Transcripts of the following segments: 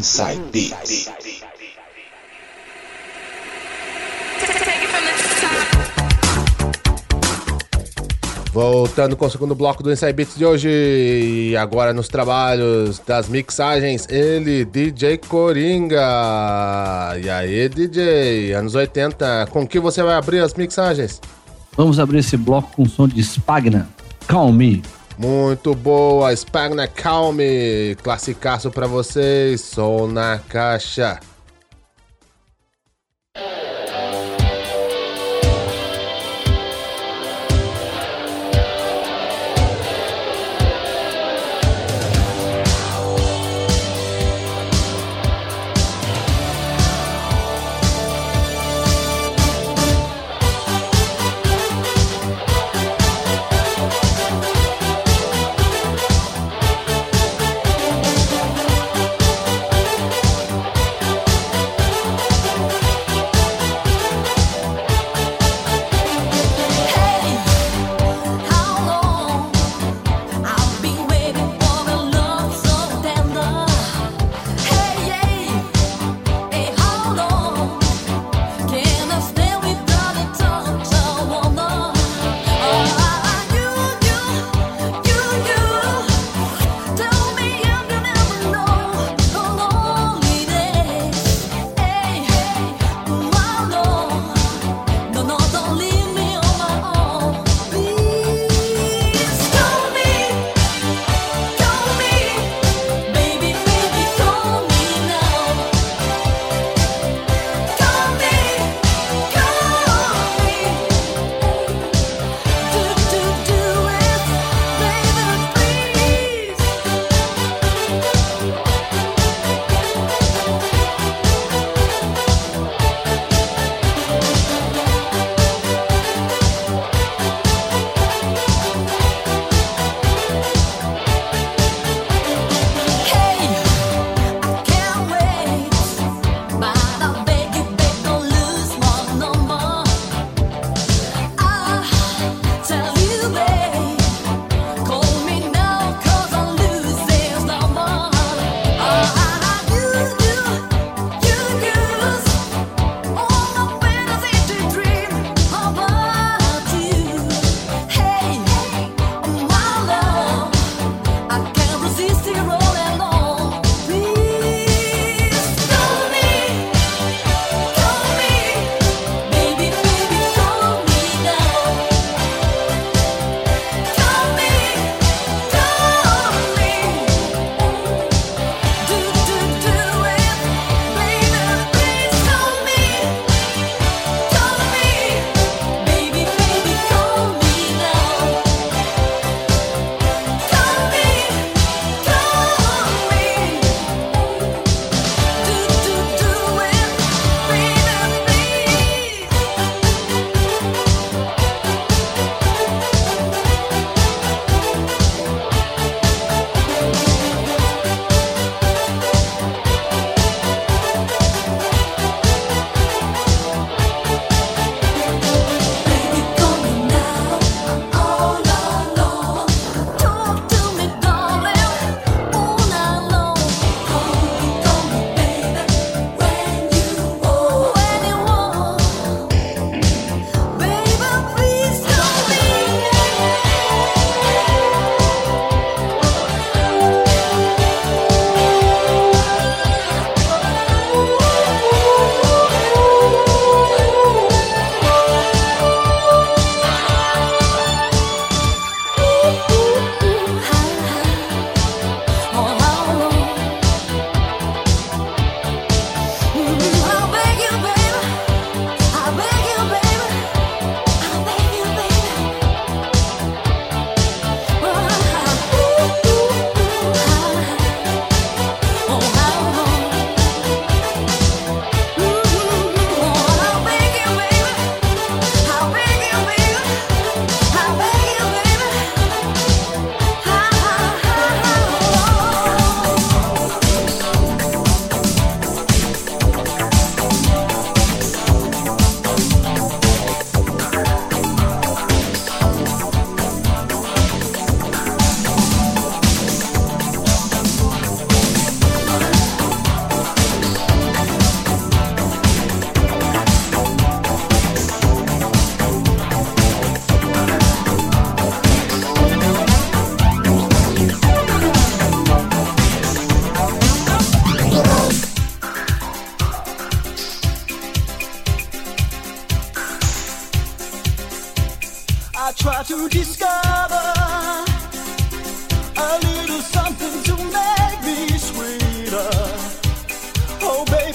Inside Beats. Voltando com o segundo bloco do Inside Beats de hoje e agora nos trabalhos das mixagens, ele, DJ Coringa. E aí, DJ, anos 80, com que você vai abrir as mixagens? Vamos abrir esse bloco com som de Spagna, Calm Me. Muito boa, Spagna Calm Me, classicaço pra vocês, som na caixa.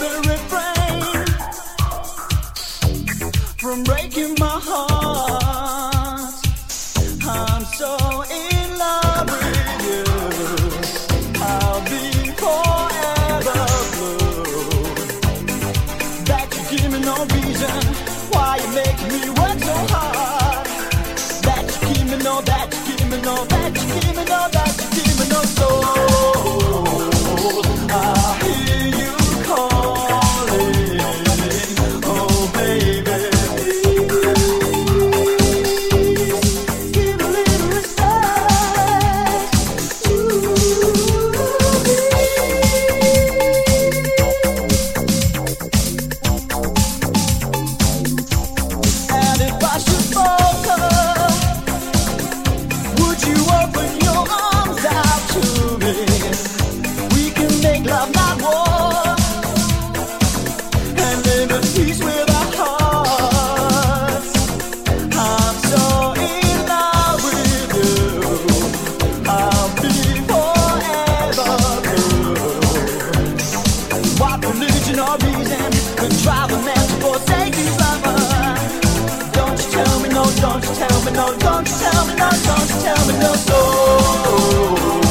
refrain from breaking. don't tell me no, don't you tell me no, don't you tell me no, no.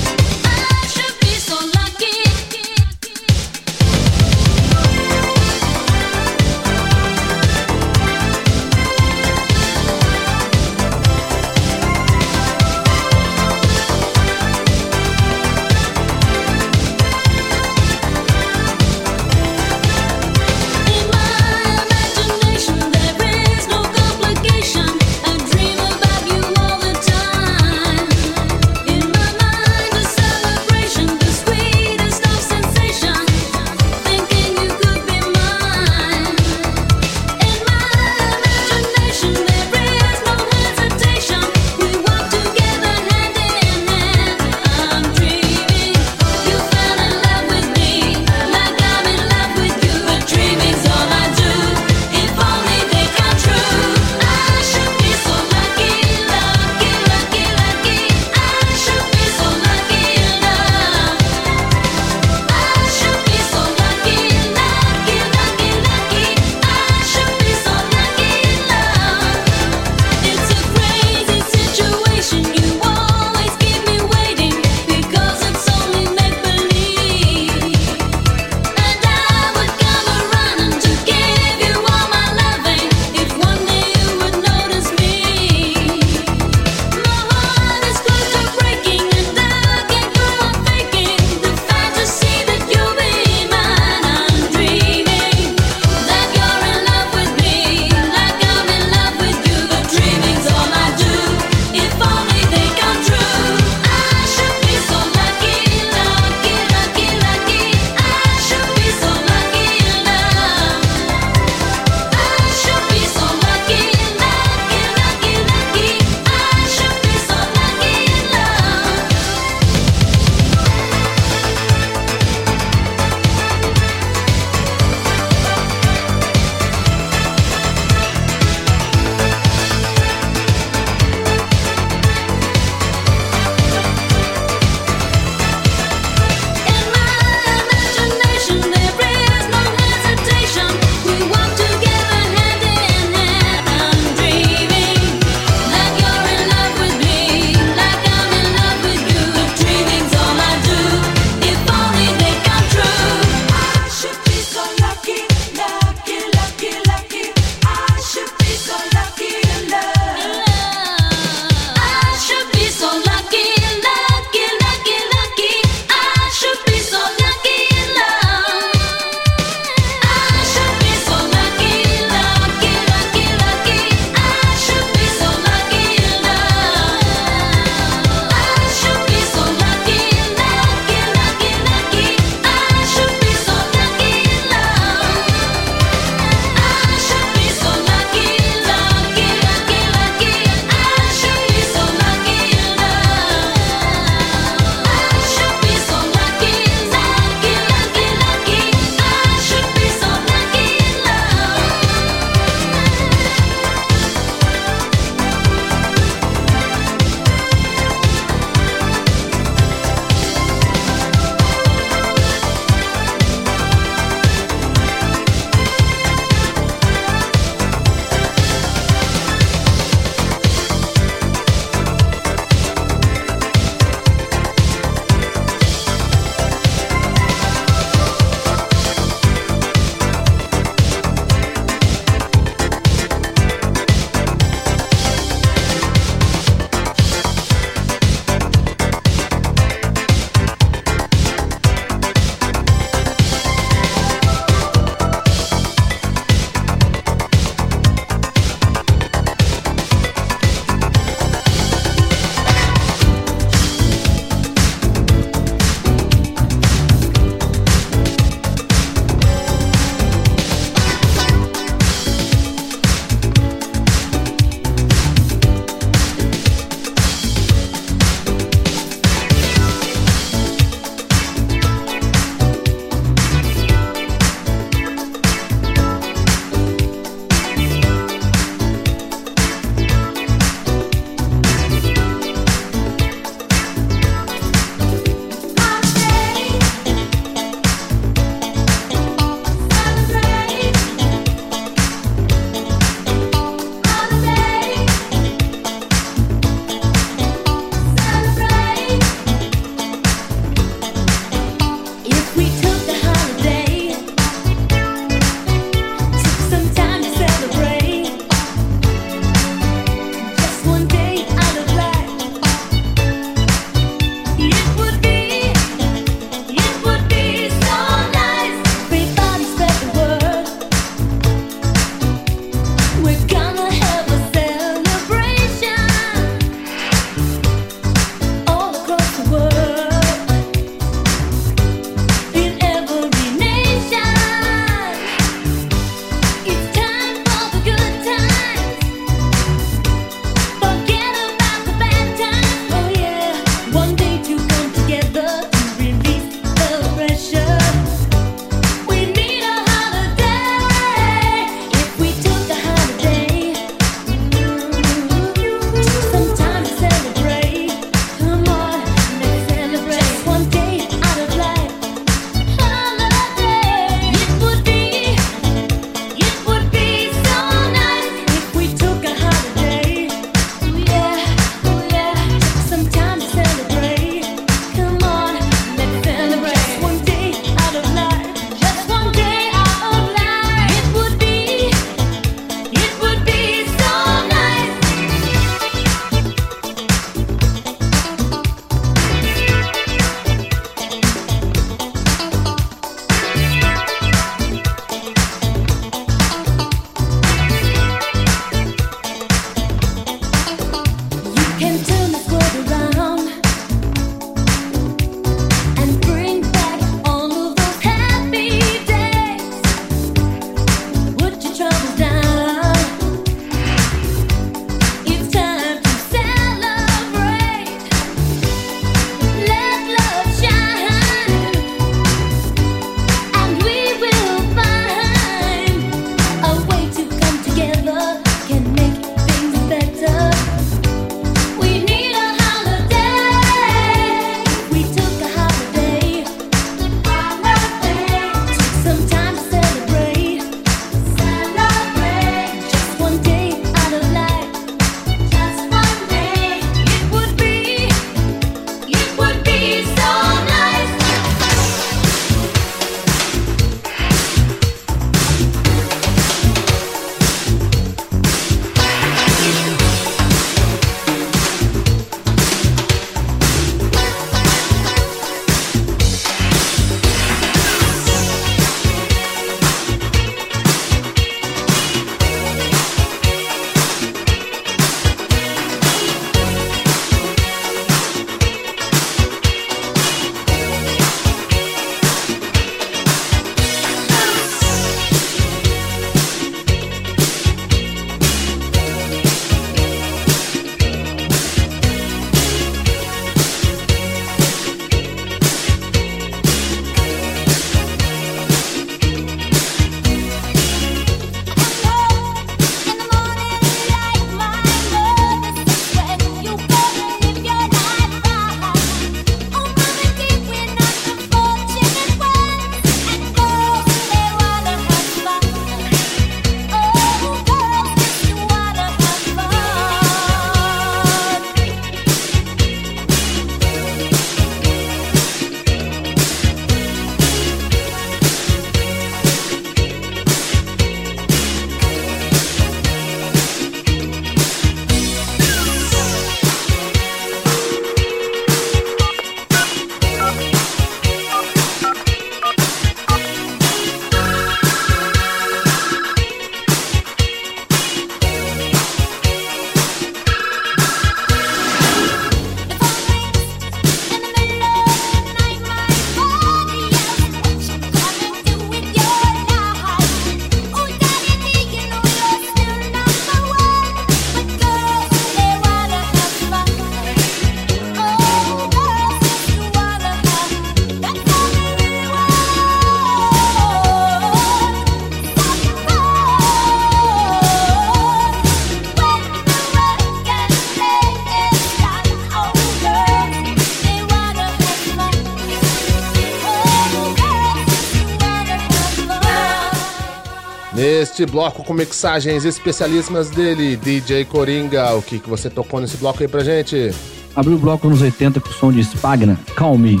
Neste bloco com mixagens especialíssimas dele, DJ Coringa. O que, que você tocou nesse bloco aí pra gente? Abriu o bloco nos 80 com o som de Spagna, Call Me,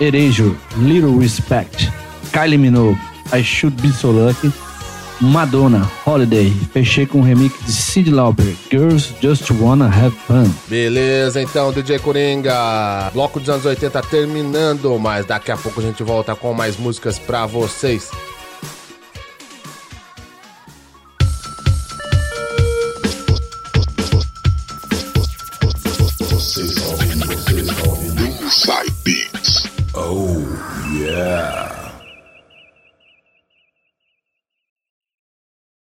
Erasure, Little Respect, Kylie Minogue, I Should Be So Lucky, Madonna, Holiday. Fechei com um remix de Cyndi Lauper, Girls Just Wanna Have Fun. Beleza, então, DJ Coringa. Bloco dos anos 80 terminando, mas daqui a pouco a gente volta com mais músicas pra vocês.